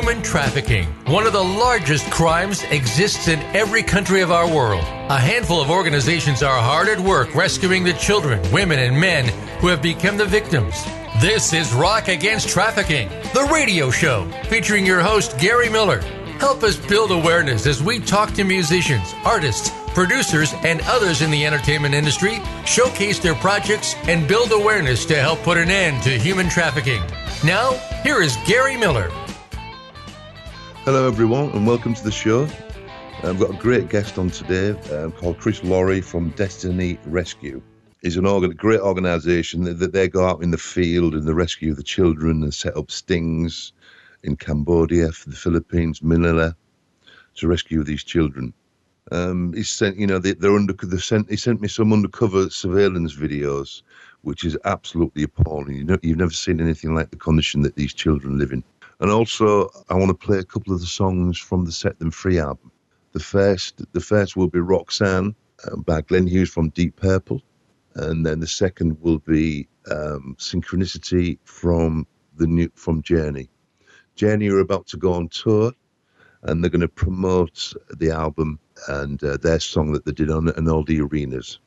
Human trafficking, one of the largest crimes, exists in every country of our world. A handful of organizations are hard at work rescuing the children, women, and men who have become the victims. This is Rock Against Trafficking, the radio show featuring your host, Gary Miller. Help us build awareness as we talk to musicians, artists, producers, and others in the entertainment industry, showcase their projects, and build awareness to help put an end to human trafficking. Now, here is Gary Miller. Hello, everyone, and welcome to the show. I've got a great guest on today um, called Chris Lori from Destiny Rescue. It's an organ- great organisation that, that they go out in the field and they rescue the children and set up stings in Cambodia, the Philippines, Manila, to rescue these children. Um, he sent, you know, they, are under. They sent, he sent me some undercover surveillance videos, which is absolutely appalling. You know, you've never seen anything like the condition that these children live in. And also, I want to play a couple of the songs from the Set Them Free album. The first, the first will be Roxanne uh, by Glenn Hughes from Deep Purple, and then the second will be um, Synchronicity from the new from Journey. Journey are about to go on tour, and they're going to promote the album and uh, their song that they did on, on all the arenas.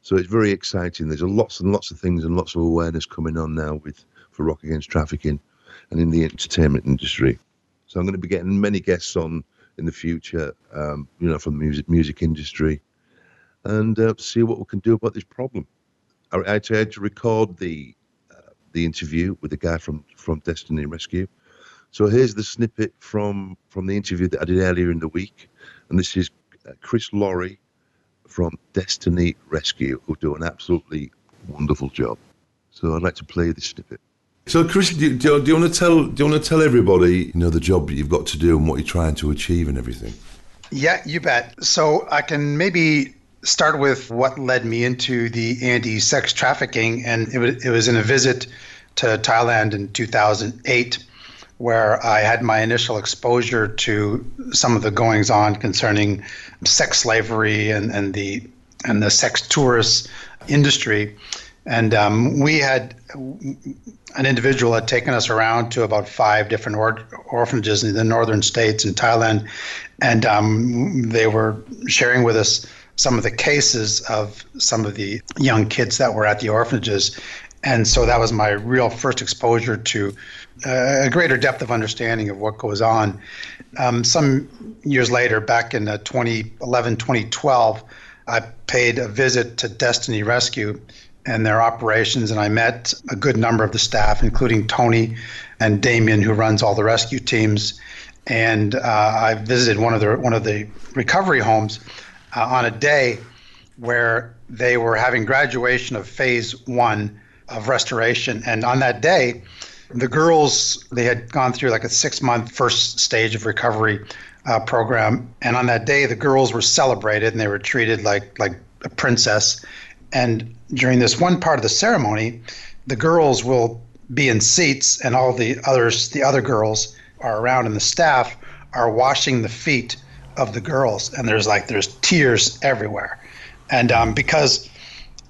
So it's very exciting. There's lots and lots of things and lots of awareness coming on now with for Rock Against Trafficking and in the entertainment industry. So I'm going to be getting many guests on in the future, um, you know, from the music music industry, and uh, see what we can do about this problem. I, I had to record the uh, the interview with the guy from from Destiny Rescue. So here's the snippet from from the interview that I did earlier in the week, and this is uh, Chris Lori from Destiny Rescue, who do an absolutely wonderful job. So I'd like to play this snippet. So, Chris, do you, do you, want to tell do you want to tell everybody you know the job you've got to do and what you're trying to achieve and everything? Yeah, you bet. So I can maybe start with what led me into the anti-sex trafficking, and it was, it was in a visit to Thailand in 2008 where I had my initial exposure to some of the goings on concerning sex slavery and, and the and the sex tourist industry. And um, we had an individual had taken us around to about five different or- orphanages in the northern states in Thailand, and um, they were sharing with us some of the cases of some of the young kids that were at the orphanages. And so that was my real first exposure to uh, a greater depth of understanding of what goes on. Um, some years later, back in uh, 2011, 2012, I paid a visit to Destiny Rescue and their operations, and I met a good number of the staff, including Tony and Damien, who runs all the rescue teams. And uh, I visited one of the one of the recovery homes uh, on a day where they were having graduation of phase one of restoration, and on that day, the girls they had gone through like a six month first stage of recovery uh, program, and on that day, the girls were celebrated and they were treated like like a princess and during this one part of the ceremony, the girls will be in seats, and all the others, the other girls, are around, and the staff are washing the feet of the girls, and there's like there's tears everywhere, and um, because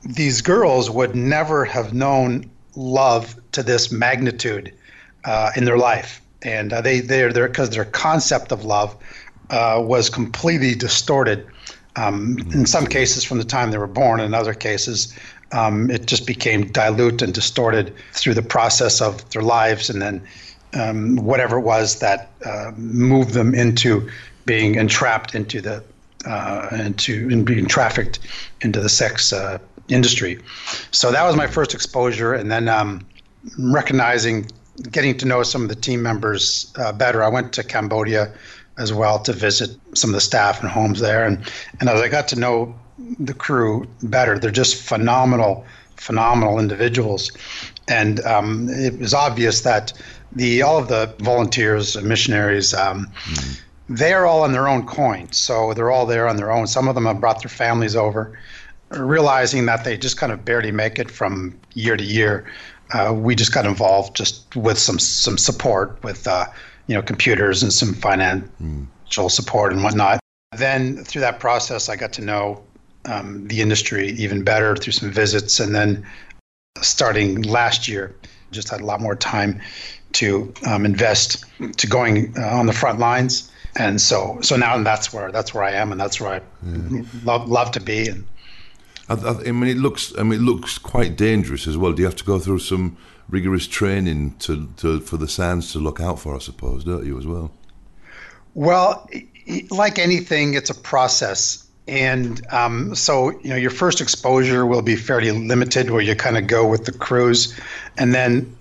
these girls would never have known love to this magnitude uh, in their life, and uh, they they're because their concept of love uh, was completely distorted um, in some cases from the time they were born, in other cases, um, it just became dilute and distorted through the process of their lives, and then um, whatever it was that uh, moved them into being entrapped into the uh, into in being trafficked into the sex uh, industry. So that was my first exposure, and then um, recognizing, getting to know some of the team members uh, better. I went to Cambodia as well to visit some of the staff and homes there. And, and as I got to know the crew better, they're just phenomenal, phenomenal individuals. And um, it was obvious that the all of the volunteers and missionaries, um, mm-hmm. they're all on their own coin. So they're all there on their own. Some of them have brought their families over, realizing that they just kind of barely make it from year to year. Uh, we just got involved just with some some support with uh, you know, computers and some financial mm. support and whatnot. Then through that process, I got to know um, the industry even better through some visits. And then starting last year, Just had a lot more time to um, invest to going uh, on the front lines. And so, so now that's where that's where I am, and that's where I yeah. love love to be. And I, I, mean, it looks I mean, it looks quite dangerous as well. Do you have to go through some rigorous training to, to for the SANS to look out for? I suppose, don't you as well? Well, like anything, it's a process. And um, so, you know, your first exposure will be fairly limited, where you kind of go with the crews, and then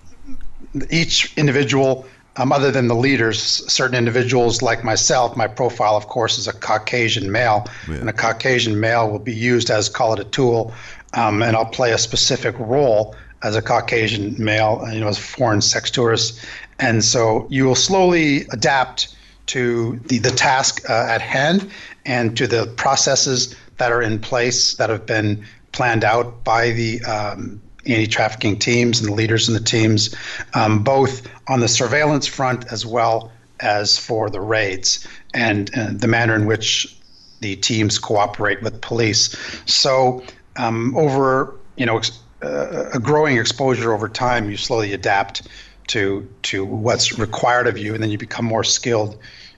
each individual, um, other than the leaders, certain individuals like myself, my profile, of course, is a Caucasian male, yeah. and a Caucasian male will be used as call it a tool, um, and I'll play a specific role as a Caucasian male, you know, as a foreign sex tourist, and so you will slowly adapt to the, the task uh, at hand and to the processes that are in place that have been planned out by the um, anti-trafficking teams and the leaders in the teams, um, both on the surveillance front as well as for the raids and, and the manner in which the teams cooperate with police. So um, over you know uh, a growing exposure over time, you slowly adapt to to what's required of you, and then you become more skilled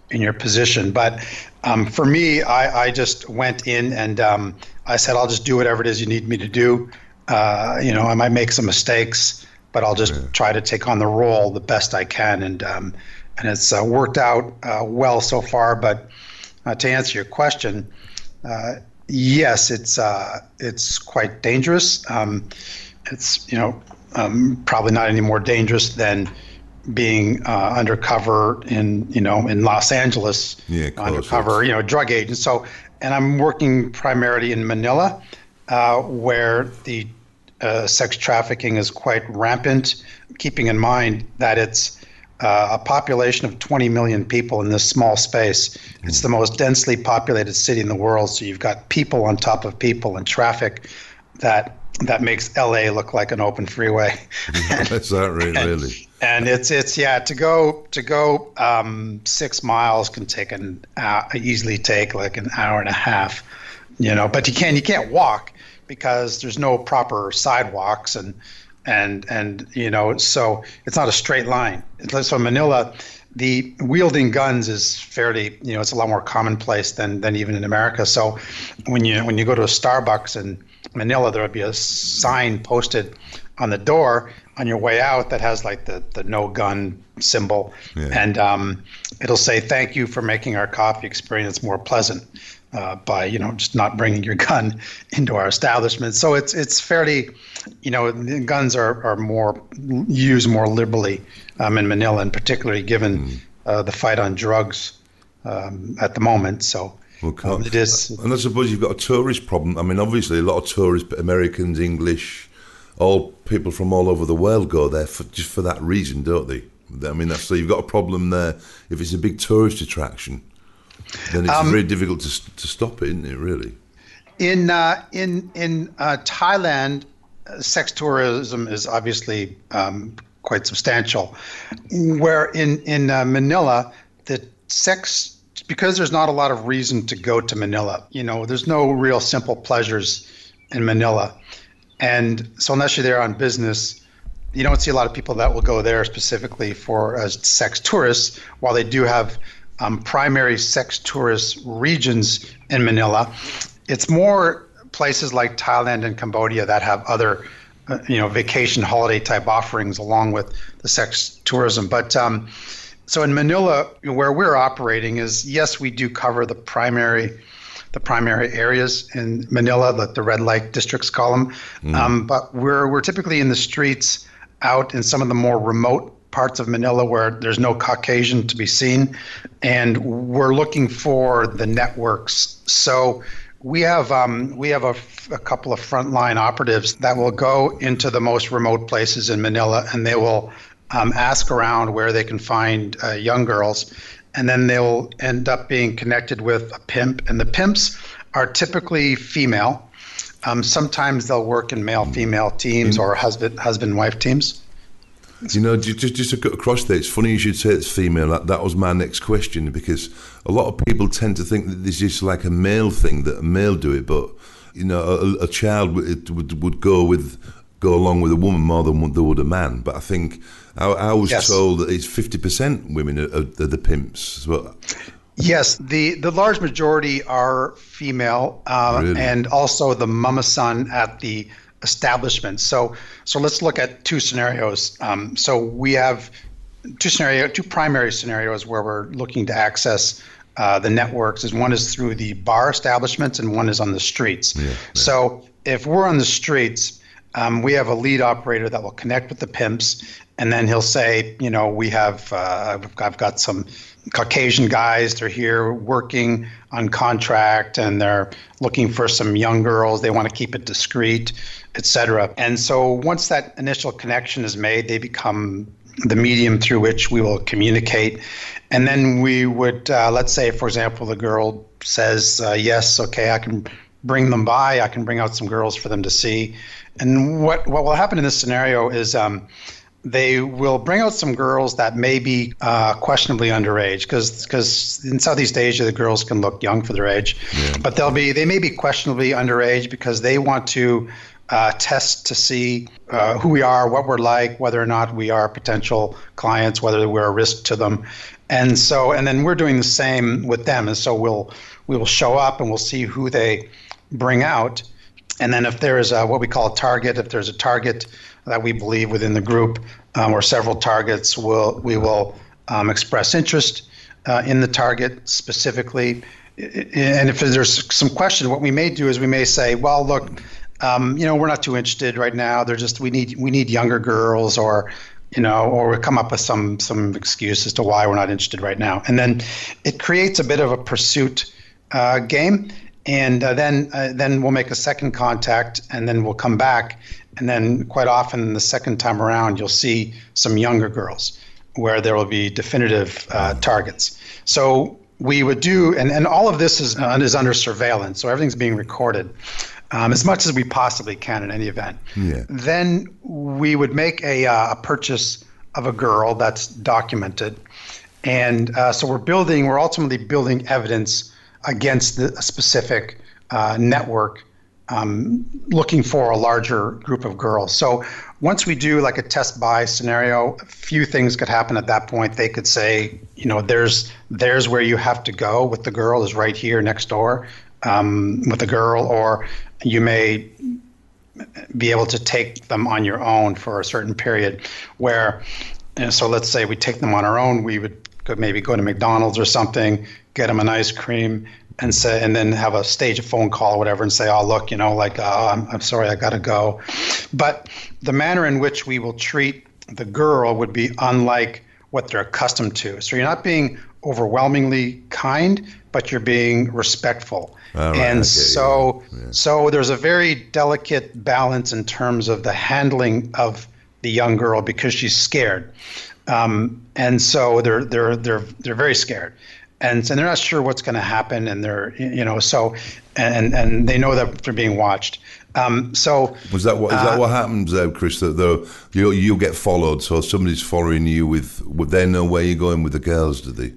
in your position. But um, for me, I, I, just went in and um, I said, I'll just do whatever it is you need me to do. Uh, you know, I might make some mistakes, but I'll just yeah. try to take on the role the best I can, and um, and it's uh, worked out uh, well so far. But uh, to answer your question, uh, yes, it's it's quite dangerous. Um, it's you know um, probably not any more dangerous than being uh, undercover in you know in Los Angeles, yeah, undercover you know drug agent. So, and I'm working primarily in Manila, uh, where the uh, sex trafficking is quite rampant. Keeping in mind that it's uh, a population of 20 million people in this small space. It's the most densely populated city in the world. So you've got people on top of people and traffic that that makes LA look like an open freeway. That's that right, and, really. And it's it's yeah to go to go um, six miles can take an uh, easily take like an hour and a half, you know. But you can you can't walk because there's no proper sidewalks and and and you know so it's not a straight line. So Manila, the wielding guns is fairly you know it's a lot more commonplace than than even in America. So when you when you go to a Starbucks in Manila, there would be a sign posted on the door on your way out that has like the, the no gun symbol. Yeah. And um, it'll say, thank you for making our coffee experience more pleasant uh, by, you know, just not bringing your gun into our establishment. So it's, it's fairly, you know, guns are, are more used more liberally um, in Manila, and particularly given mm. uh, the fight on drugs um, at the moment. So well, it is. And I suppose you've got a tourist problem. I mean, obviously, a lot of tourists, Americans, English, all people from all over the world go there for, just for that reason, don't they? I mean, that's, so you've got a problem there. If it's a big tourist attraction, then it's um, very difficult to, to stop it, isn't it? Really. In uh, in in uh, Thailand, uh, sex tourism is obviously um, quite substantial. Where in in uh, Manila, the sex because there's not a lot of reason to go to Manila. You know, there's no real simple pleasures in Manila. And so unless you're there on business, you don't see a lot of people that will go there specifically for as sex tourists, while they do have um, primary sex tourist regions in Manila. It's more places like Thailand and Cambodia that have other, uh, you know, vacation holiday type offerings along with the sex tourism. But um, so in Manila, where we're operating is yes, we do cover the primary the primary areas in Manila, the, the red light districts column, mm. um, but we're we're typically in the streets out in some of the more remote parts of Manila where there's no Caucasian to be seen, and we're looking for the networks. So we have um, we have a, a couple of frontline operatives that will go into the most remote places in Manila, and they will um, ask around where they can find uh, young girls, and then they'll end up being connected with a pimp. And the pimps are typically female. Um, sometimes they'll work in male-female teams or husband husband-wife teams. You know, just just to cut across there, it's funny you should say it's female. That, that was my next question because a lot of people tend to think that this is like a male thing that a male do it, but you know, a, a child would, would would go with go along with a woman more than they would a man. But I think I, I was yes. told that it's fifty percent women are, are, the pimps. Well, Yes, the, the large majority are female, uh, really? and also the mamasan at the establishment. So so let's look at two scenarios. Um, so we have two scenario, two primary scenarios where we're looking to access uh, the networks. Is one is through the bar establishments, and one is on the streets. Yeah, yeah. So if we're on the streets, um, we have a lead operator that will connect with the pimps, and then he'll say, you know, we have uh, I've got some Caucasian guys. They're here working on contract and they're looking for some young girls. They want to keep it discreet, etc. And so once that initial connection is made, they become the medium through which we will communicate. And then we would, uh, let's say, for example, the girl says, uh, Yes, okay, I can bring them by. I can bring out some girls for them to see. And what, what will happen in this scenario is um, they will bring out some girls that may be uh, questionably underage because because in Southeast Asia the girls can look young for their age, yeah. but they'll be they may be questionably underage because they want to uh, test to see uh, who we are, what we're like, whether or not we are potential clients, whether we're a risk to them, and so and then we're doing the same with them, and so we'll we will show up and we'll see who they bring out, and then if there is a, what we call a target, if there's a target that we believe within the group um, or several targets will we will um, express interest uh, in the target specifically. And if there's some question, what we may do is we may say, well, look, um, you know, we're not too interested right now. They're just we need we need younger girls, or you know, or we come up with some some excuse as to why we're not interested right now. And then it creates a bit of a pursuit uh, game. And uh, then uh, then we'll make a second contact, and then we'll come back and then quite often the second time around, you'll see some younger girls where there will be definitive uh, targets. So we would do, and, and all of this is, uh, is under surveillance, so everything's being recorded. Um, as much as we possibly can in any event. Yeah. Then we would make a, uh, a purchase of a girl that's documented. And uh, so we're building, we're ultimately building evidence against the, a specific uh, network um, looking for a larger group of girls. So once we do like a test buy scenario, a few things could happen at that point. They could say, you know, there's there's where you have to go with the girl is right here next door um, with the girl, or you may be able to take them on your own for a certain period. Where, so let's say we take them on our own, we would maybe go to McDonald's or something, get them an ice cream, and say and then have a stage a phone call or whatever and say oh look you know like oh, I'm, I'm sorry i gotta go. But the manner in which we will treat the girl would be unlike what they're accustomed to. So you're not being overwhelmingly kind but you're being respectful. Right, and so yeah. so there's a very delicate balance in terms of the handling of the young girl because she's scared um, and so they're they're they're they're very scared and, and they're not sure what's going to happen, and they're you know so and and they know that they're being watched. Um, so was that what is uh, that what happens, uh, Chris? That the you you get followed, so somebody's following you with. Would they know where you're going with the girls? Do they?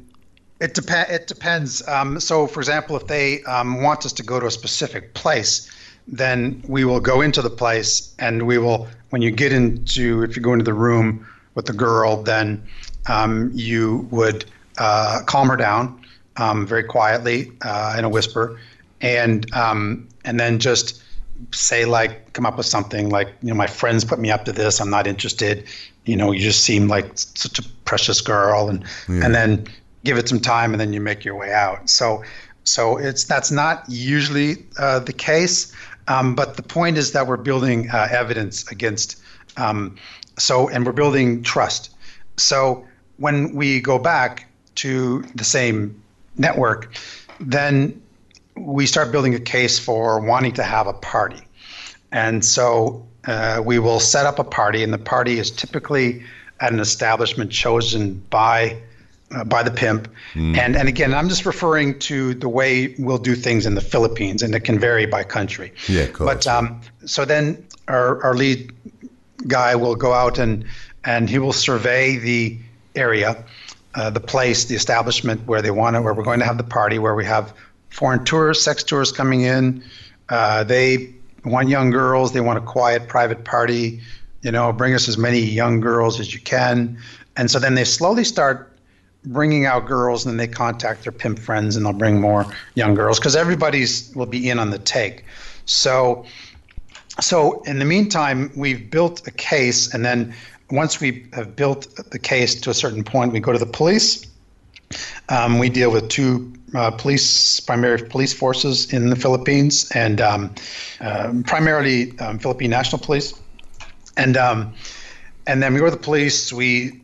It depends. It depends. Um, so, for example, if they um, want us to go to a specific place, then we will go into the place, and we will. When you get into, if you go into the room with the girl, then um, you would uh, calm her down um, very quietly uh, in a whisper, and um, and then just say like come up with something like you know my friends put me up to this. I'm not interested. You know you just seem like such a precious girl and yeah. and then give it some time and then you make your way out. So so it's that's not usually uh, the case um, but the point is that we're building uh, evidence against um, so and we're building trust so when we go back to the same network, then we start building a case for wanting to have a party. And so uh, we will set up a party, and the party is typically at an establishment chosen by uh, by the pimp. Mm. And and again, I'm just referring to the way we'll do things in the Philippines, and it can vary by country. Yeah, of course. But um, so then our our lead guy will go out and and he will survey the area uh, the place, the establishment where they want it, where we're going to have the party, where we have foreign tourists, sex tourists coming in. Uh, they want young girls. They want a quiet, private party. You know, bring us as many young girls as you can. And so then they slowly start bringing out girls, and then they contact their pimp friends, and they'll bring more young girls because everybody's will be in on the take. So, so in the meantime, we've built a case, and then once we have built the case to a certain point, we go to the police. Um, we deal with two uh, police, primary police forces in the Philippines, and um, uh, primarily um, Philippine National Police. And um, and then we go to the police. We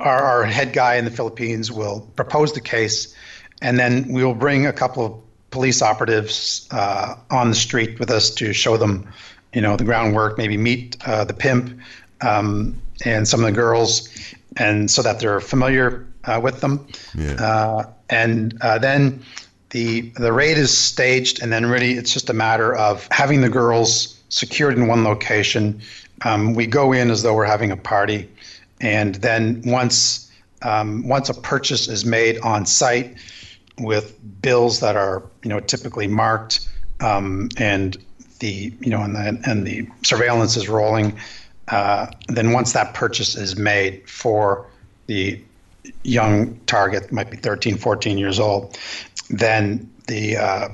our, our head guy in the Philippines will propose the case, and then we will bring a couple of police operatives uh, on the street with us to show them, you know, the groundwork. Maybe meet uh, the pimp um, and some of the girls, and so that they're familiar uh, with them. Yeah. Uh, and uh, then the the raid is staged, and then really it's just a matter of having the girls secured in one location. Um, we go in as though we're having a party, and then once um, once a purchase is made on site with bills that are you know typically marked um, and the you know and the and the surveillance is rolling, uh, then once that purchase is made for the young target, might be 13, 14 years old, then the uh,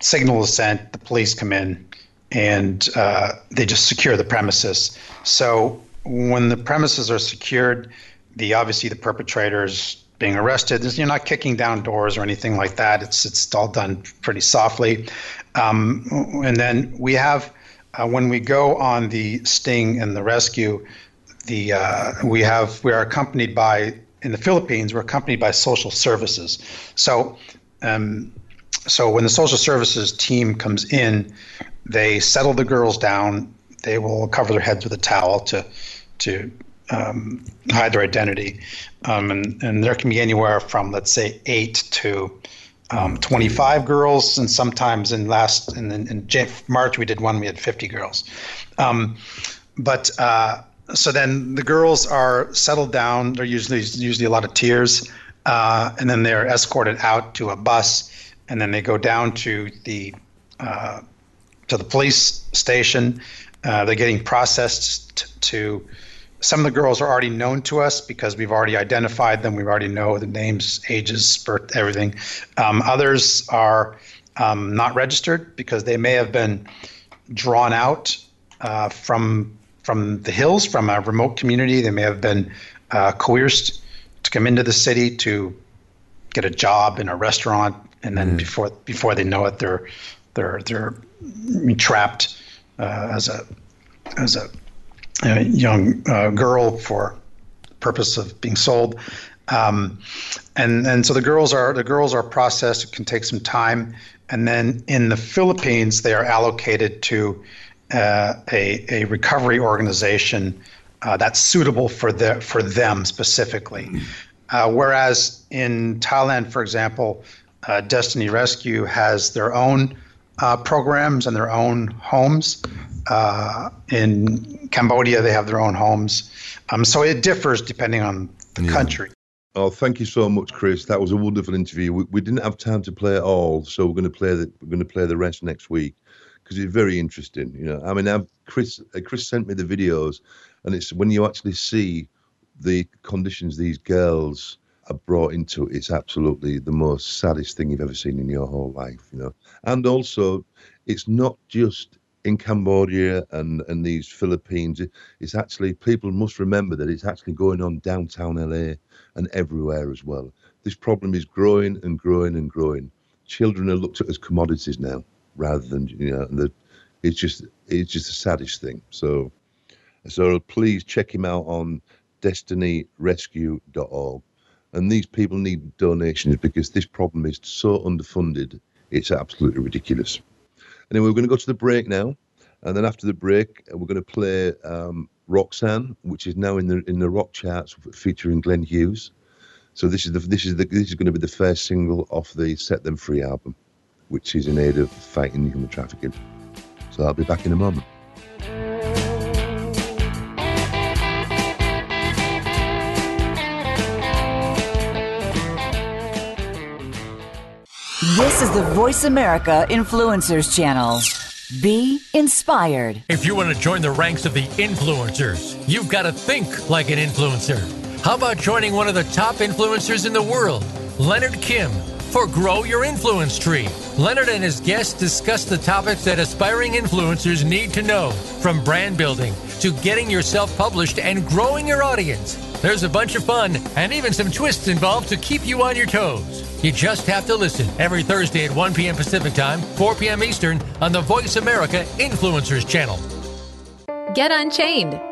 signal is sent, the police come in, and uh, they just secure the premises. So when the premises are secured, the obviously the perpetrators being arrested. You're not kicking down doors or anything like that. It's it's all done pretty softly, um, and then we have uh, when we go on the sting and the rescue, the uh, we have we are accompanied by in the Philippines, we're accompanied by social services. So, um, so when the social services team comes in, they settle the girls down. They will cover their heads with a towel to to um, hide their identity, um, and and there can be anywhere from let's say eight to um, 25 girls, and sometimes in last in, in, March we did one we had 50 girls, um, but uh, so then the girls are settled down. They're usually usually a lot of tears, uh, and then they're escorted out to a bus, and then they go down to the uh, to the police station. Uh, they're getting processed to. Some of the girls are already known to us because we've already identified them. We already know the names, ages, birth, everything. Um, others are um, not registered because they may have been drawn out uh, from from the hills, from a remote community. They may have been uh, coerced to come into the city to get a job in a restaurant, and then mm. before before they know it, they're they're they're trapped uh, as a as a, a young uh, girl for purpose of being sold. Um, and and so the girls are the girls are processed. It can take some time, and then in the Philippines, they are allocated to uh, a, a recovery organization uh, that's suitable for the, for them specifically. Uh, whereas in Thailand, for example, uh, Destiny Rescue has their own uh, programs and their own homes. Uh, in Cambodia, they have their own homes. Um, so it differs depending on the yeah. country. Oh, thank you so much, Chris. That was a wonderful interview. We, we didn't have time to play it all, so we're going to play the we're going to play the rest next week because it's very interesting. You know, I mean, I've, Chris uh, Chris sent me the videos, and it's when you actually see the conditions these girls are brought into. It's absolutely the most saddest thing you've ever seen in your whole life. You know, and also it's not just in Cambodia and, and these Philippines, it's actually people must remember that it's actually going on downtown LA and everywhere as well. This problem is growing and growing and growing. Children are looked at as commodities now rather than you know the it's just it's just the saddest thing so so please check him out on destinyrescue.org and these people need donations because this problem is so underfunded it's absolutely ridiculous anyway we're going to go to the break now and then after the break we're going to play um, roxanne which is now in the in the rock charts featuring glenn hughes so this is the this is the this is going to be the first single off the set them free album which is in aid of fighting human trafficking. So I'll be back in a moment. This is the Voice America Influencers Channel. Be inspired. If you want to join the ranks of the influencers, you've got to think like an influencer. How about joining one of the top influencers in the world, Leonard Kim, for Grow Your Influence Tree? Leonard and his guests discuss the topics that aspiring influencers need to know, from brand building to getting yourself published and growing your audience. There's a bunch of fun and even some twists involved to keep you on your toes. You just have to listen every Thursday at 1 p.m. Pacific Time, 4 p.m. Eastern on the Voice America Influencers Channel. Get Unchained.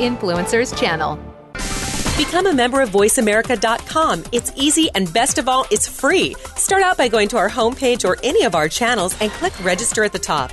Influencers channel. Become a member of VoiceAmerica.com. It's easy and best of all, it's free. Start out by going to our homepage or any of our channels and click register at the top.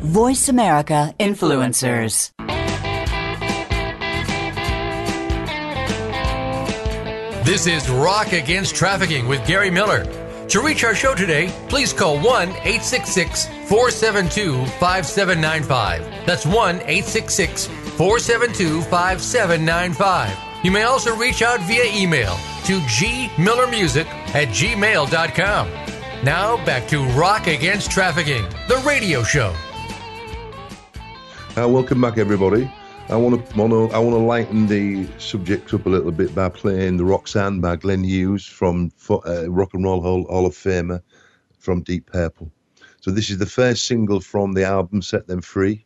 Voice America Influencers. This is Rock Against Trafficking with Gary Miller. To reach our show today, please call 1 866 472 5795. That's 1 866 472 5795. You may also reach out via email to gmillermusic at gmail.com. Now back to Rock Against Trafficking, the radio show. Uh, welcome back, everybody. I want to I want to lighten the subject up a little bit by playing the Roxanne by Glenn Hughes from uh, Rock and Roll Hall, Hall of Famer from Deep Purple. So this is the first single from the album Set Them Free,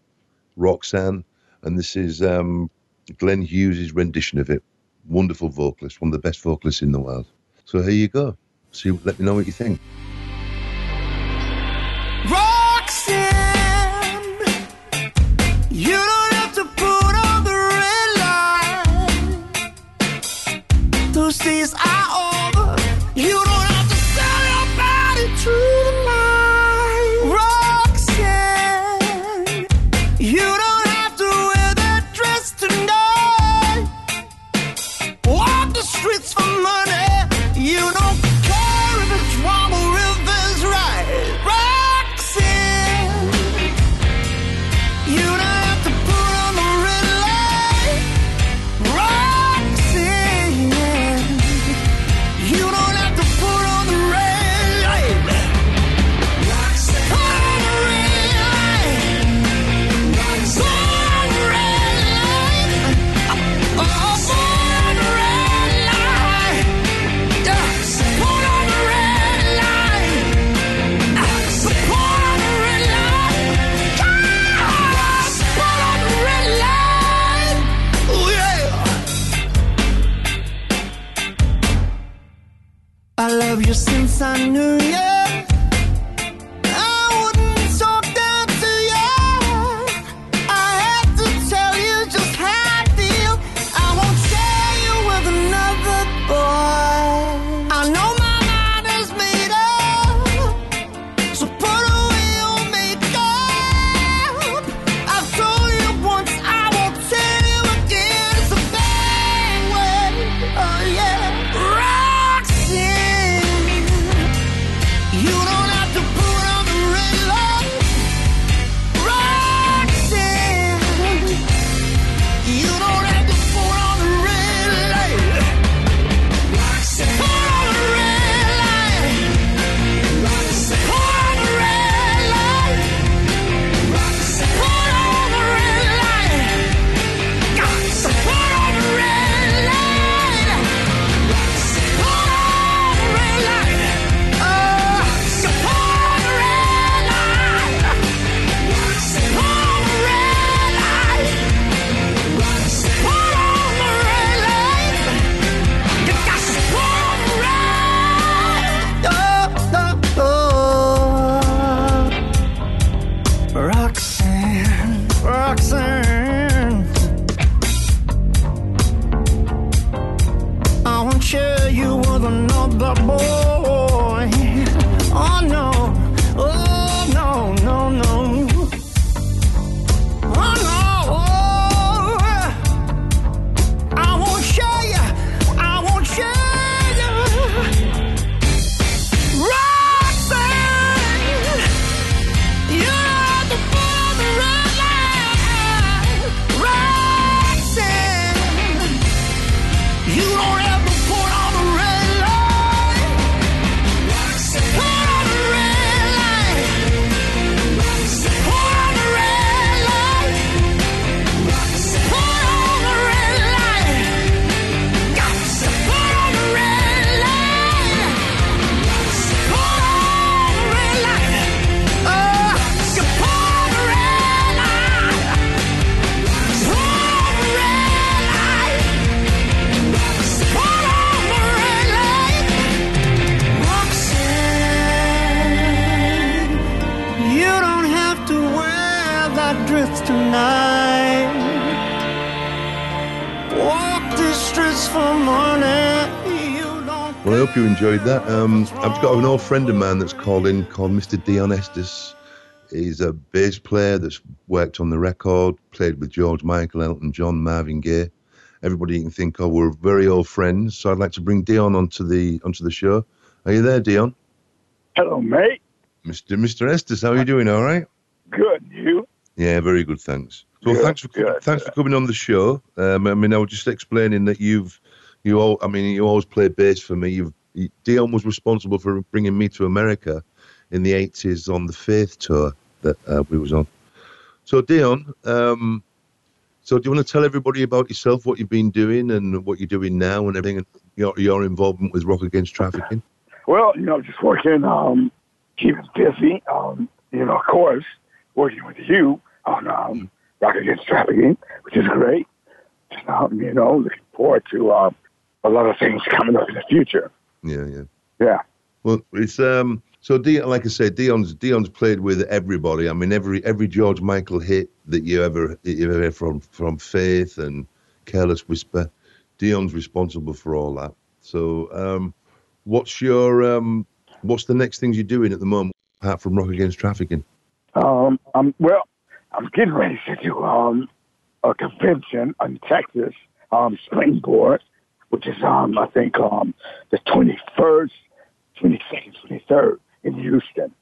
Roxanne, and this is um, Glenn Hughes' rendition of it. Wonderful vocalist, one of the best vocalists in the world. So here you go. See, let me know what you think. another you don't have to put on the red light. Those days are over. You hope you enjoyed that. Um, I've got an old friend of mine that's called in called Mr. Deon Estus. He's a bass player that's worked on the record, played with George Michael, Elton John, Marvin Gaye. Everybody you can think of. We're very old friends. So I'd like to bring Deon onto the onto the show. Are you there, Deon? Hello, mate. Mr. Mr. Estus, how are you doing? All right? Good. You? Yeah, very good, thanks. So Good, thanks for good. thanks for coming on the show. Um, I mean, I was just explaining that you've you all. I mean, you always play bass for me. You've you, Deon was responsible for bringing me to America in the eighties on the Faith tour that uh, we was on. So Deon, um, so do you want to tell everybody about yourself, what you've been doing, and what you're doing now, and everything, and your your involvement with Rock Against Trafficking? Well, you know, just working, um, keeping busy. Um, you know, of course, working with you on um, Rock Against Trafficking, which is great. Um, you know, looking forward to uh, a lot of things coming up in the future. Yeah, yeah. Yeah. Well, it's um. So Deon, like I said, Deon's Deon's played with everybody. I mean, every every George Michael hit that you ever that you ever from from Faith and Careless Whisper, Deon's responsible for all that. So, um, what's your um, what's the next things you're doing at the moment apart from Rock Against Trafficking? Um, I'm well. I'm getting ready to do um, a convention in Texas, um, Springboard, which is um, I think um, the 21st, 22nd, 23rd in Houston.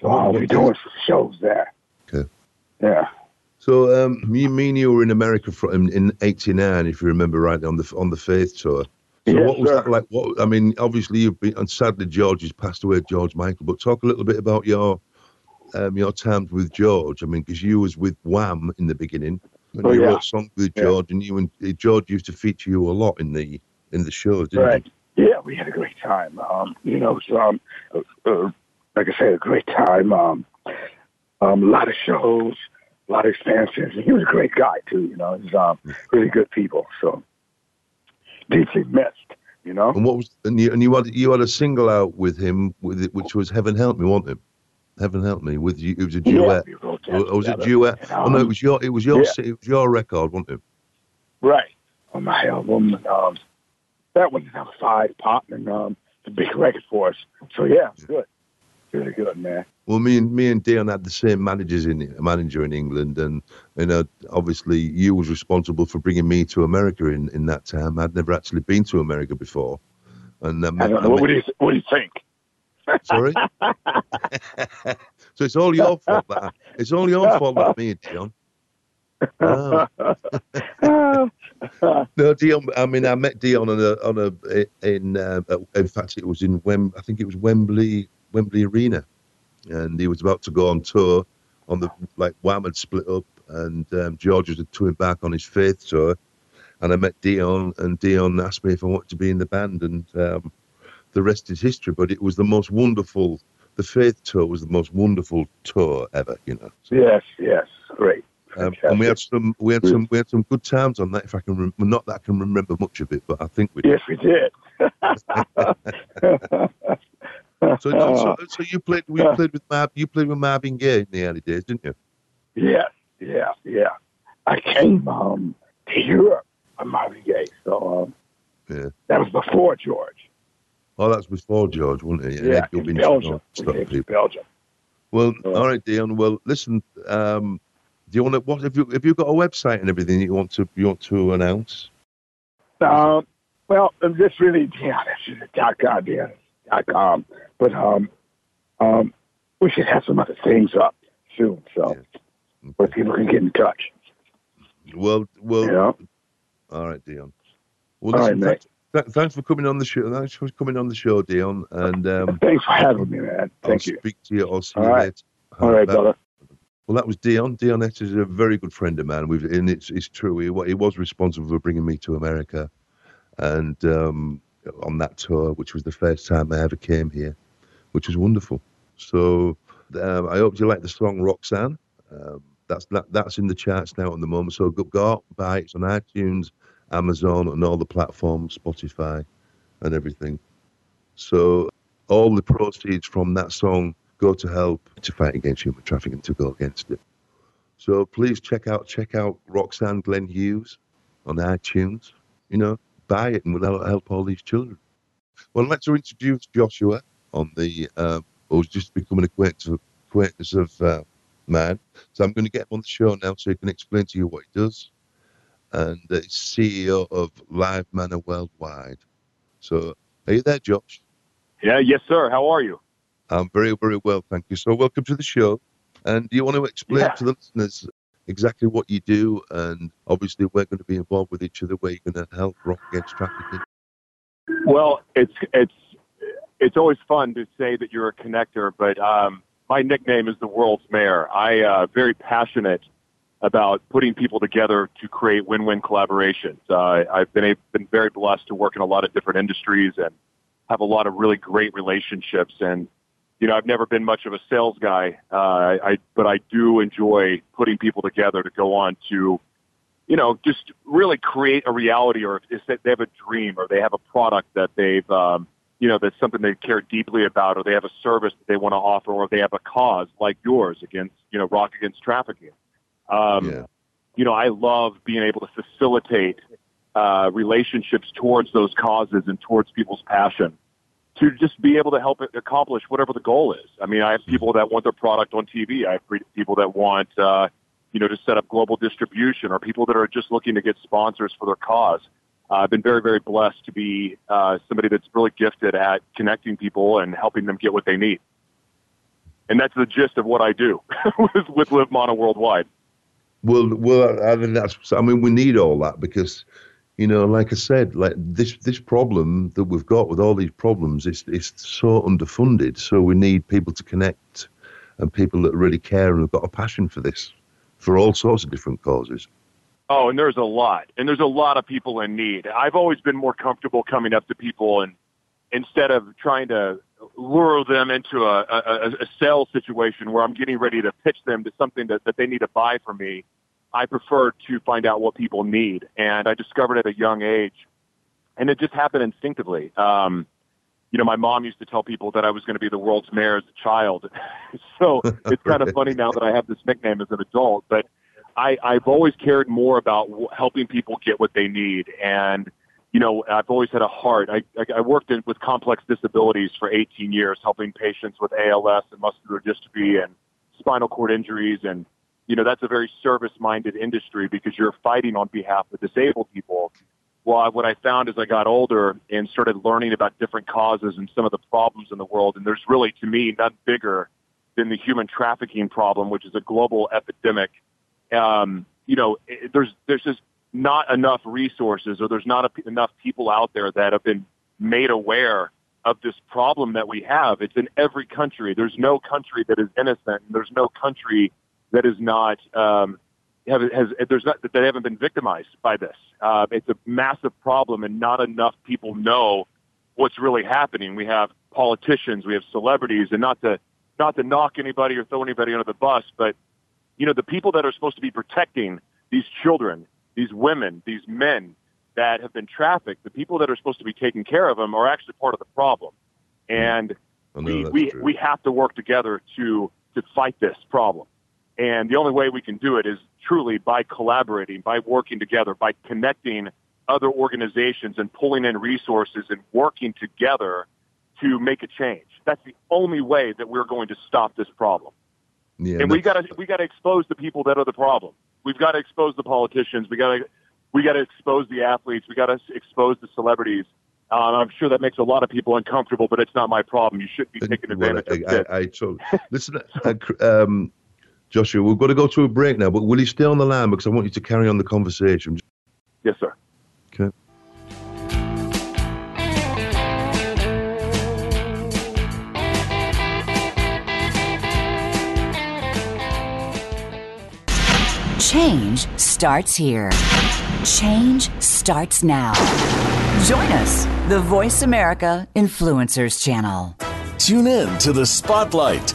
So I'll be doing some shows there. Okay. Yeah. So, um, you mean you were in America in '89, if you remember rightly, on the on the Faith tour. So, Yes, what was sir. that like? What I mean, obviously you've been, and sadly George has passed away, George Michael. But talk a little bit about your um, your times with George. I mean, because you was with Wham in the beginning, and Oh, you yeah. wrote songs with Yeah. George, and you and uh, George used to feature you a lot in the in the shows, didn't Right. Yeah, we had a great time. Um, you know, so, um, uh, uh, like I said, a great time. Um, um, a lot of shows, a lot of expansions. And he was a great guy too. You know, he's um, really good people. So deeply missed. You know. And what was and you and you had you had a single out with him with it, which was Heaven Help Me, wasn't it? Heaven Help Me with you. It was a Yeah, duet. we wrote that Or was it duet? And, oh no, it um, was your it was your yeah. it was your record, wasn't it? Right. On my album. Um, that was number five pop and um, it's a big record for us. So yeah, it's good. Really good, man. Well, me and me and Deon had the same managers in manager in England, and you know, obviously, you was responsible for bringing me to America in, in that time. I'd never actually been to America before, and um, I don't know. What do you What do you think? Sorry. so it's all your fault. That, it's all your fault that me and Deon. Oh. No, Deon. I mean, I met Deon on a on a in. Uh, in fact, it was in Wem. I think it was Wembley Wembley Arena, and he was about to go on tour. On the like, Wham had split up, and um, George was touring back on his Faith tour, and I met Deon, and Deon asked me if I wanted to be in the band, and um, the rest is history. But it was the most wonderful. The Faith tour was the most wonderful tour ever. You know. So, yes, yes, great. um, and we had some, we had some, we had some good times on that. If I can, rem- not that I can remember much of it, but I think we did. Yes, we did. So, so, so you played, we played with Mar- you played with Marvin Gaye in the early days, didn't you? Yes, yeah, yeah. I came um, to Europe on Marvin Gaye, so um, Yeah. that was before George. Oh, that's before George, wasn't it? Yeah, Ed in Belgium. In. Belgium. Well, all right, Deon. Well, listen. Um, do you want to? What have you? Have you got a website and everything you want to? You want to announce? Um, well, I'm just really, yeah, this is dot com, yeah, dot com. But um, um, we should have some other things up soon, so where people can get in touch. Well, well. Yeah. All right, Deon. Well, All right, listen, mate. th- th- thanks for coming on the show. Thanks for coming on the show, Deon. And um, Thanks for having me, man. Thank I'll you. speak to you. I'll see All you right. later. All right, brother. Well, that was Deon. Deon Estus is a very good friend of mine. We've, and it's, it's true. He, he was responsible for bringing me to America, and um, on that tour, which was the first time I ever came here, which was wonderful. So um, I hope you like the song Roxanne. Um, that's that, that's in the charts now at the moment. So go, go out, buy it. It's on iTunes, Amazon, and all the platforms, Spotify, and everything. So all the proceeds from that song go to help to fight against human trafficking, to go against it. So please check out check out Roxanne Glenn Hughes on iTunes. You know, buy it and we'll help- all these children. Well, I'd like to introduce Joshua on the uh, who's just becoming acquaintance of, acquaintance of uh, man. So I'm going to get him on the show now so he can explain to you what he does. And he's CEO of Live Mana Worldwide. So are you there, Josh? Yeah, yes, sir. How are you? I'm very, very well, thank you. So, welcome to the show. And do you want to explain Yeah. to the listeners exactly what you do? And obviously, we're going to be involved with each other. Where you're going to help rock against trafficking. Well, it's it's it's always fun to say that you're a connector, but um, my nickname is the world's mayor. I uh, very passionate about putting people together to create win-win collaborations. Uh, I've been a, been very blessed to work in a lot of different industries and have a lot of really great relationships. And you know, I've never been much of a sales guy, uh, I but I do enjoy putting people together to go on to you know, just really create a reality or if they they have a dream or they have a product that they've, um, you know, that's something they care deeply about or they have a service that they want to offer or they have a cause like yours against, you know, rock against trafficking. Um, Yeah. You know, I love being able to facilitate uh, relationships towards those causes and towards people's passion to just be able to help it accomplish whatever the goal is. I mean, I have people that want their product on TV. I have people that want, uh, you know, to set up global distribution or people that are just looking to get sponsors for their cause. Uh, I've been very, very blessed to be uh, somebody that's really gifted at connecting people and helping them get what they need. And that's the gist of what I do with, with Live Mana Worldwide. Well, well, I mean, that's. I mean, we need all that because, you know, like I said, like this this problem that we've got with all these problems is is so underfunded. So we need people to connect, and people that really care and have got a passion for this, for all sorts of different causes. Oh, and there's a lot, and there's a lot of people in need. I've always been more comfortable coming up to people and instead of trying to lure them into a, a, a sales situation where I'm getting ready to pitch them to something that, that they need to buy from me, I prefer to find out what people need. And I discovered at a young age, and it just happened instinctively. Um, you know, my mom used to tell people that I was going to be the world's mayor as a child. so it's kind of funny now that I have this nickname as an adult, but I, I've always cared more about w- helping people get what they need. And, you know, I've always had a heart. I, I, I worked in, with complex disabilities for 18 years, helping patients with ALS and muscular dystrophy and spinal cord injuries. And, you know, that's a very service minded industry because you're fighting on behalf of disabled people. Well, what I found as I got older and started learning about different causes and some of the problems in the world, and there's really, to me, none bigger than the human trafficking problem, which is a global epidemic. Um, you know, it, there's there's just not enough resources, or there's not a, enough people out there that have been made aware of this problem that we have. It's in every country. There's no country that is innocent, and there's no country that is not um, have, has there's not that haven't been victimized by this. Uh, it's a massive problem, and not enough people know what's really happening. We have politicians, we have celebrities, and not to not to knock anybody or throw anybody under the bus, but you know the people that are supposed to be protecting these children, these women, these men that have been trafficked, the people that are supposed to be taking care of them are actually part of the problem, and we we, true. we have to work together to to fight this problem. And the only way we can do it is truly by collaborating, by working together, by connecting other organizations and pulling in resources and working together to make a change. That's the only way that we're going to stop this problem. Yeah, and we got to we got to expose the people that are the problem. We've got to expose the politicians. We got to we got to expose the athletes. We got to expose the celebrities. Um, I'm sure that makes a lot of people uncomfortable, but it's not my problem. You shouldn't be taking Well, advantage I, of it. I, I totally listen. uh, um, Joshua, we've got to go to a break now, but will you stay on the line because I want you to carry on the conversation? Yes, sir. Change starts here. Change starts now. Join us, the Voice America Influencers Channel. Tune in to the Spotlight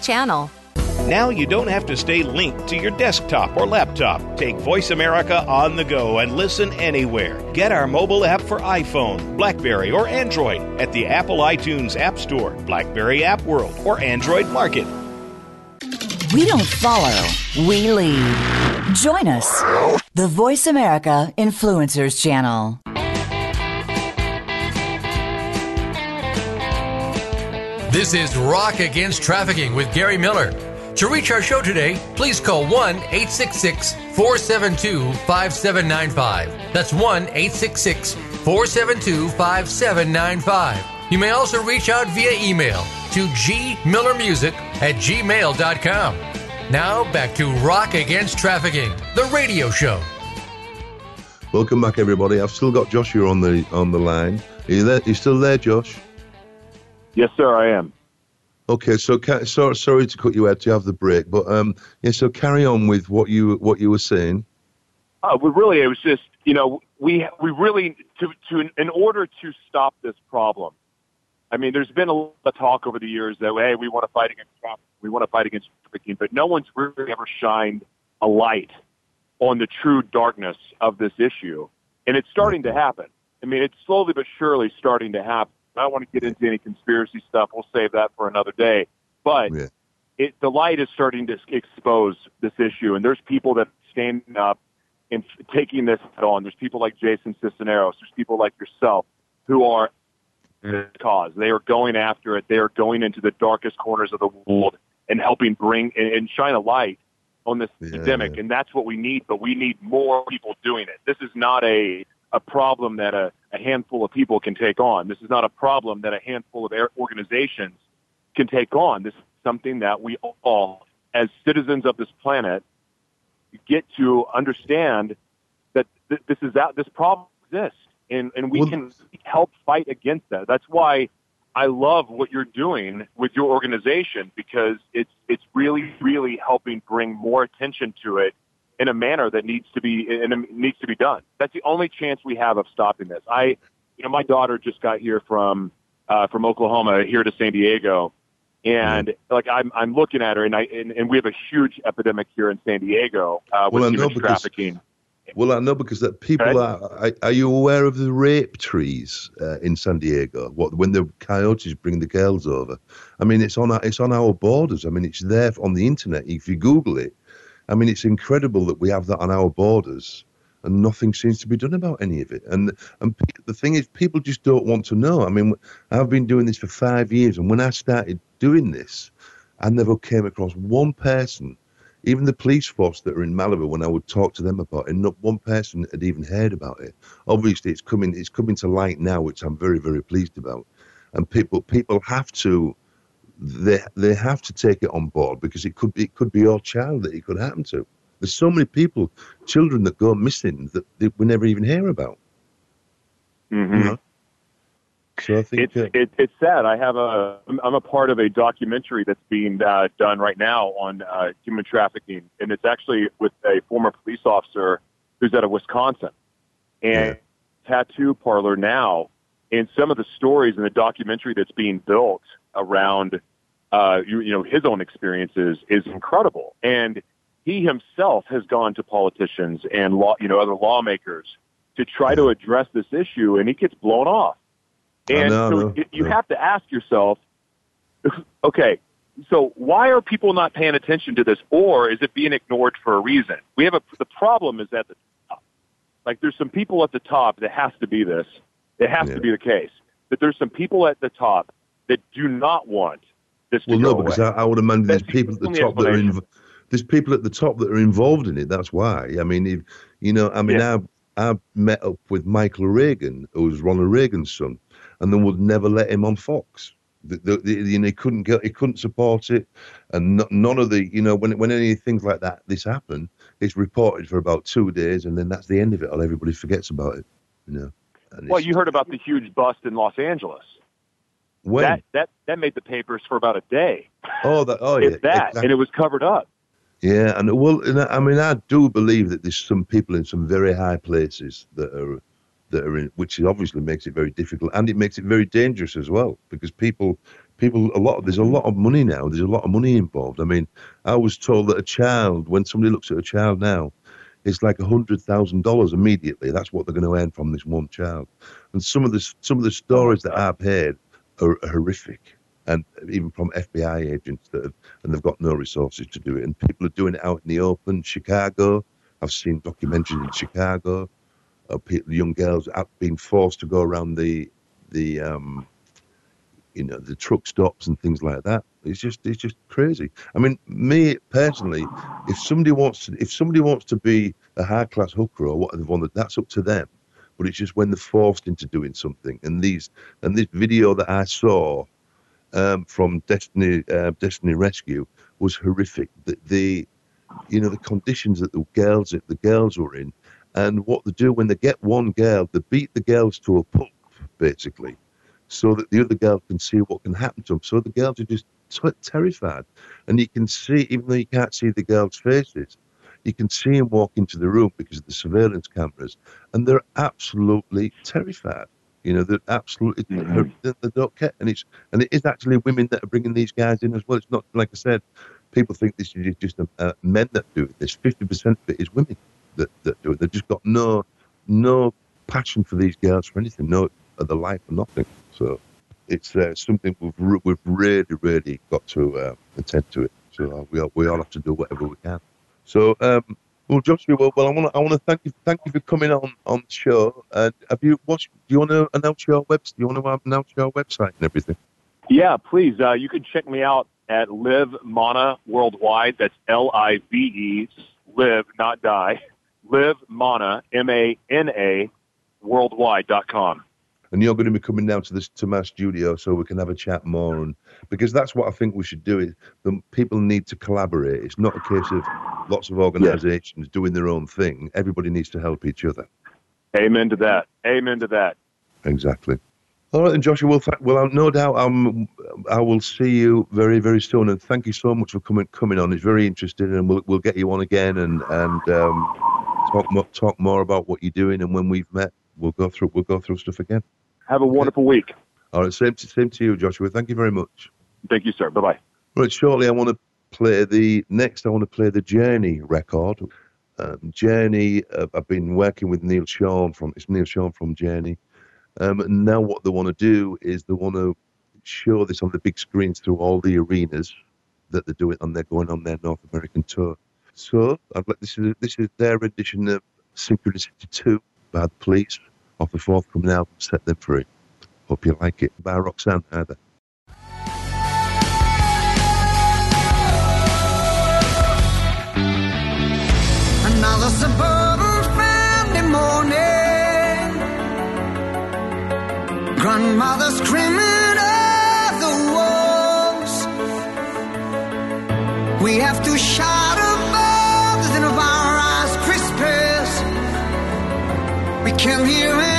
channel. Now you don't have to stay linked to your desktop or laptop. Take Voice America on the go and listen anywhere. Get our mobile app for iPhone, Blackberry, or Android at the Apple iTunes App Store, Blackberry App World, or Android Market. We don't follow, we lead. Join us, the Voice America Influencers Channel. This is Rock Against Trafficking with Gary Miller. To reach our show today, please call 1 866 472 5795. That's 1 866 472 5795. You may also reach out via email to gmillermusic at gmail.com. Now back to Rock Against Trafficking, the radio show. Welcome back, everybody. I've still got Joshua on the on the line. Are you there? You still there, Josh? Yes, sir, I am. Okay, so ca- so, sorry to cut you out to have the break, but um, yeah. So carry on with what you what you were saying. Uh, we really, it was just, you know, we we really to to in order to stop this problem. I mean, there's been a lot of talk over the years that hey, we want to fight against trafficking, we want to fight against trafficking, but no one's really ever shined a light on the true darkness of this issue, and it's starting to happen. I mean, it's slowly but surely starting to happen. I don't want to get into any conspiracy stuff. We'll save that for another day. But Yeah. it, the light is starting to expose this issue, and there's people that are standing up and taking this on. There's people like Jason Cisneros. There's people like yourself who are the cause. They are going after it. They are going into the darkest corners of the world and helping bring and, shine a light on this Yeah, epidemic. yeah. And that's what we need. But we need more people doing it. This is not a a problem that a, a handful of people can take on. This is not a problem that a handful of organizations can take on. This is something that we all, as citizens of this planet, get to understand that th- this is out. This problem exists, and and we Well- can help fight against that. That's why I love what you're doing with your organization because it's it's really really helping bring more attention to it in a manner that needs to be and needs to be done. That's the only chance we have of stopping this. I, you know, my daughter just got here from uh, from Oklahoma here to San Diego, and like I'm I'm looking at her, and I and, and we have a huge epidemic here in San Diego uh, with Well, human because- trafficking. Well, I know because that people are, are. Are you aware of the rape trees uh, in San Diego? What when the coyotes bring the girls over? I mean, it's on our, it's on our borders. I mean, it's there on the internet. If you Google it, I mean, it's incredible that we have that on our borders, and nothing seems to be done about any of it. And and the thing is, people just don't want to know. I mean, I've been doing this for five years, and when I started doing this, I never came across one person even the police force that are in Malibu, when I would talk to them about it, not one person had even heard about it. Obviously, it's coming it's coming to light now, which I'm very very pleased about. And people people have to they they have to take it on board because it could be it could be your child that it could happen to. There's so many people, children that go missing that, that we never even hear about. hmm You know? So I think it's uh, it, it's sad. I have a I'm a part of a documentary that's being uh, done right now on uh, human trafficking, and it's actually with a former police officer who's out of Wisconsin, and tattoo parlor now. And some of the stories in the documentary that's being built around, uh, you, you know, his own experiences is incredible. And he himself has gone to politicians and law, you know, other lawmakers to try to address this issue, and he gets blown off. And know, so you have to ask yourself, okay, so why are people not paying attention to this, or is it being ignored for a reason? We have a the problem is at the top. Like there's some people at the top that has to be this. It has Yeah. to be the case. That there's some people at the top that do not want this well, no, because. I, I would imagine there's people at the top that are in, explanation. there's people at the top that are involved in it. That's why. I mean, if, you know, I mean, Yeah. I I met up with Michael Reagan, who was Ronald Reagan's son, and then would never let him on Fox. The, the, the, you know, he couldn't get, he couldn't support it, and no, none of the, you know, when when any things like that this happen, it's reported for about two days, and then that's the end of it, or everybody forgets about it. You know. Well, you heard about the huge bust in Los Angeles. When? That that that made the papers for about a day. oh, that, oh, yeah, that, exactly. and it was covered up. Yeah, and well, and I mean, I do believe that there's some people in some very high places that are that are in, which obviously makes it very difficult, and it makes it very dangerous as well because people, people, a lot of there's a lot of money now. There's a lot of money involved. I mean, I was told that a child, when somebody looks at a child now, it's like a hundred thousand dollars immediately. That's what they're going to earn from this one child. And some of the some of the oh, stories that I've heard are horrific, and even from FBI agents that have, and they've got no resources to do it. And people are doing it out in the open. Chicago, I've seen documentaries in Chicago of people, young girls out being forced to go around the the um, you know the truck stops and things like that. It's just it's just crazy. I mean, me personally, if somebody wants to if somebody wants to be a high class hooker or whatever, that's up to them. But it's just when they're forced into doing something. And these and this video that I saw um, from Destiny uh, Destiny Rescue was horrific. The, the you know the conditions that the girls the girls were in, and what they do when they get one girl, they beat the girls to a pulp, basically, so that the other girl can see what can happen to them. So the girls are just t- terrified, and you can see, even though you can't see the girls' faces, you can see them walk into the room because of the surveillance cameras, and they're absolutely terrified. You know, they're absolutely they, they don't care, and it's and it is actually women that are bringing these guys in as well. It's not like I said, people think this is just uh, men that do it. There's fifty percent of it is women that, that do it. They've just got no no passion for these girls for anything, no other life or nothing. So it's uh, something we've we've really really got to uh, attend to it. So uh, we all, we all have to do whatever we can. So um, well, Joshua, well, well I want to I want to thank you thank you for coming on on the show. And have you watched? Do you want to announce your web? Do you want to announce your website and everything? Yeah, please. Uh, you can check me out at Live Mana Worldwide. That's L I V E, live, not die. Live Mana, M A N A, worldwide.com. and you're going to be coming down to this to my studio so we can have a chat more and because that's what I think we should do is the people need to collaborate. It's not a case of lots of organizations doing their own thing. Everybody needs to help each other. Amen to that. Amen to that. exactly. All right then Joshua well, th- well no doubt um, I will see you very very soon. And thank you so much for coming coming on. It's very interesting and we'll, we'll get you on again and and um, talk more, talk more about what you're doing and when we've met. We'll go through we'll go through stuff again Have a wonderful week. all right same to, same to you Joshua thank you very much Thank you, sir. Bye bye. Right, shortly, I want to play the next. I want to play the Journey record. Um, Journey, uh, I've been working with Neal Schon from it's Neal Schon from Journey. Um, and now, what they want to do is they want to show this on the big screens through all the arenas that they're doing on their going on their North American tour. So, like this is this is their edition of Synchronicity Two by the Police off the forthcoming album Set Them Free. Hope you like it by Roxanne Heather. Another suburban Friday morning. Grandmother screaming at the walls. We have to shout above the of our eyes crispers. We can't hear anything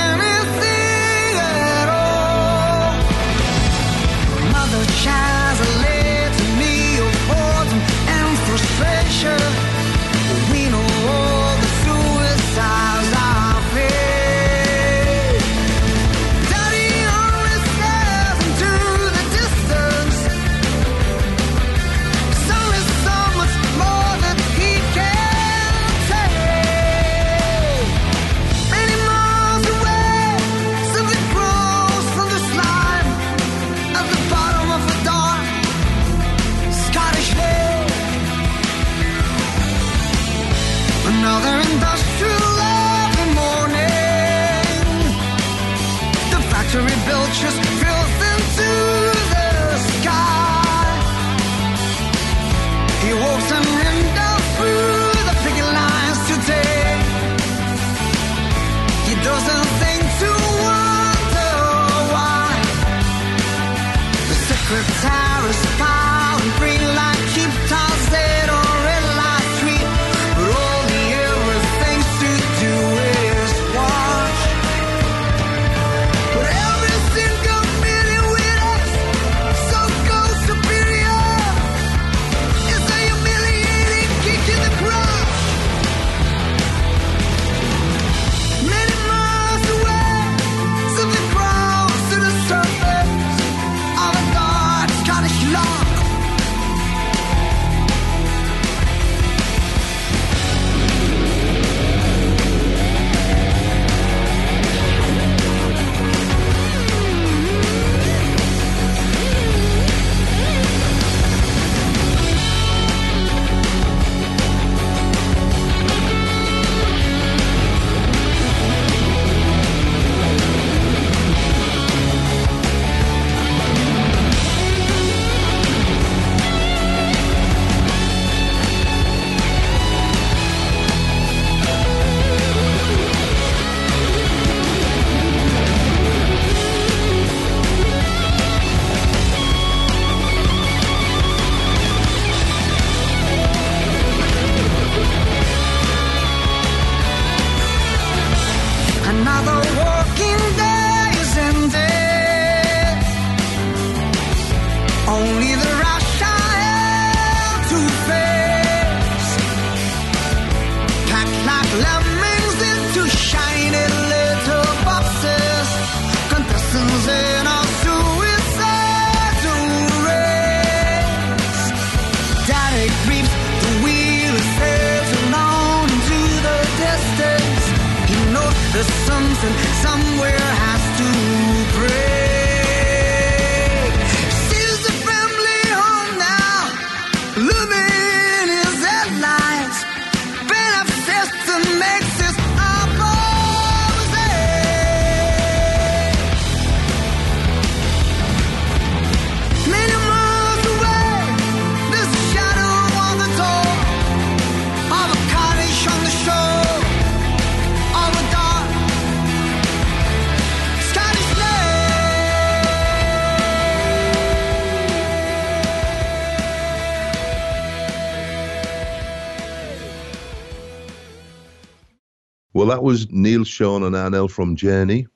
Well, that was Neal Schon and Arnel from Journey.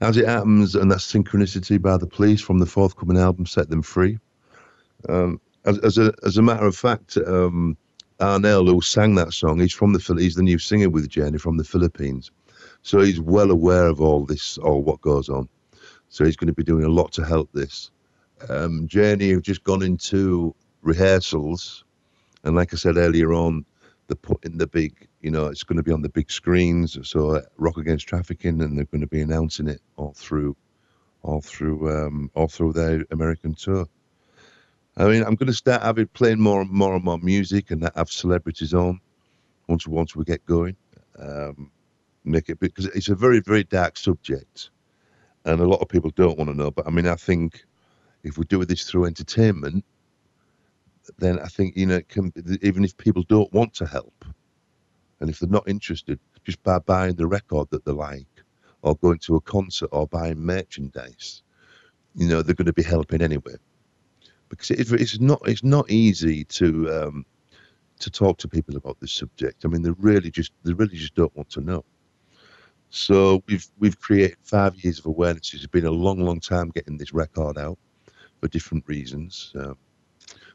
As it happens, and that's Synchronicity by the Police from the forthcoming album, Set Them Free. Um, as, as, a, as a matter of fact, um, Arnel, who sang that song, he's from the he's the new singer with Journey from the Philippines. So he's well aware of all this, all what goes on. So he's going to be doing a lot to help this. Um, Journey have just gone into rehearsals, and like I said earlier on, they're putting the big, you know, it's going to be on the big screens. So uh, Rock Against Trafficking, and they're going to be announcing it all through, all through, um, all through their American tour. I mean, I'm going to start having playing more and more and more music, and have celebrities on once once we get going. Um, make it because it's a very very dark subject, and a lot of people don't want to know. But I mean, I think if we do this through entertainment, then I think you know can, even if people don't want to help, and if they're not interested, just by buying the record that they like, or going to a concert or buying merchandise, you know they're going to be helping anyway. Because it, it's not it's not easy to um, to talk to people about this subject. I mean, they really just they really just don't want to know. So we've we've created five years of awareness. It's been a long, long time getting this record out for different reasons. Um,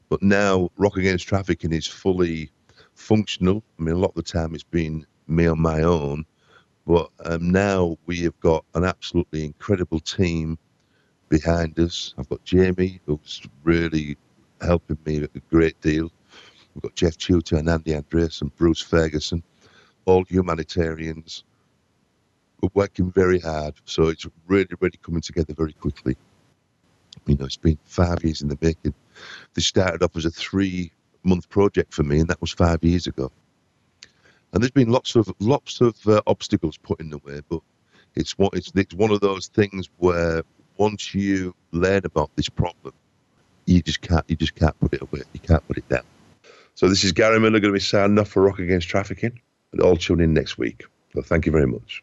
but now Rock Against Trafficking is fully functional. I mean, a lot of the time it's been me on my own, but um, now we have got an absolutely incredible team behind us. I've got Jamie, who's really helping me a great deal. We've got Jeff Tutor and Andy Andreas and Bruce Ferguson, all humanitarians. We're working very hard, so it's really, really coming together very quickly. You know, it's been five years in the making. They started off as a three month project for me, and that was five years ago. And there's been lots of lots of uh, obstacles put in the way, but it's one it's, it's one of those things where once you learn about this problem, you just can't you just can't put it away. You can't put it down. So this is Gary Miller going to be signing off for Rock Against Trafficking, and all tune in next week. So thank you very much.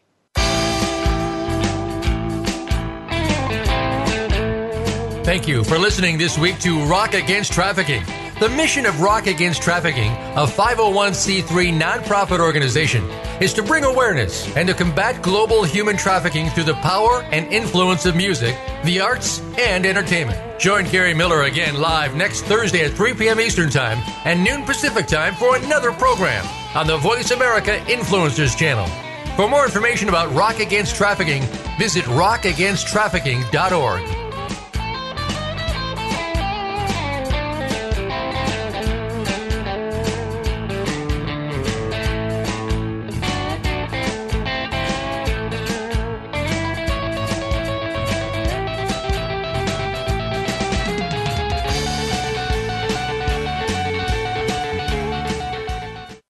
Thank you for listening this week to Rock Against Trafficking. The mission of Rock Against Trafficking, a 501c3 nonprofit organization, is to bring awareness and to combat global human trafficking through the power and influence of music, the arts, and entertainment. Join Gary Miller again live next Thursday at 3 p.m. Eastern Time and noon Pacific Time for another program on the Voice America Influencers channel. For more information about Rock Against Trafficking, visit rockagainsttrafficking.org.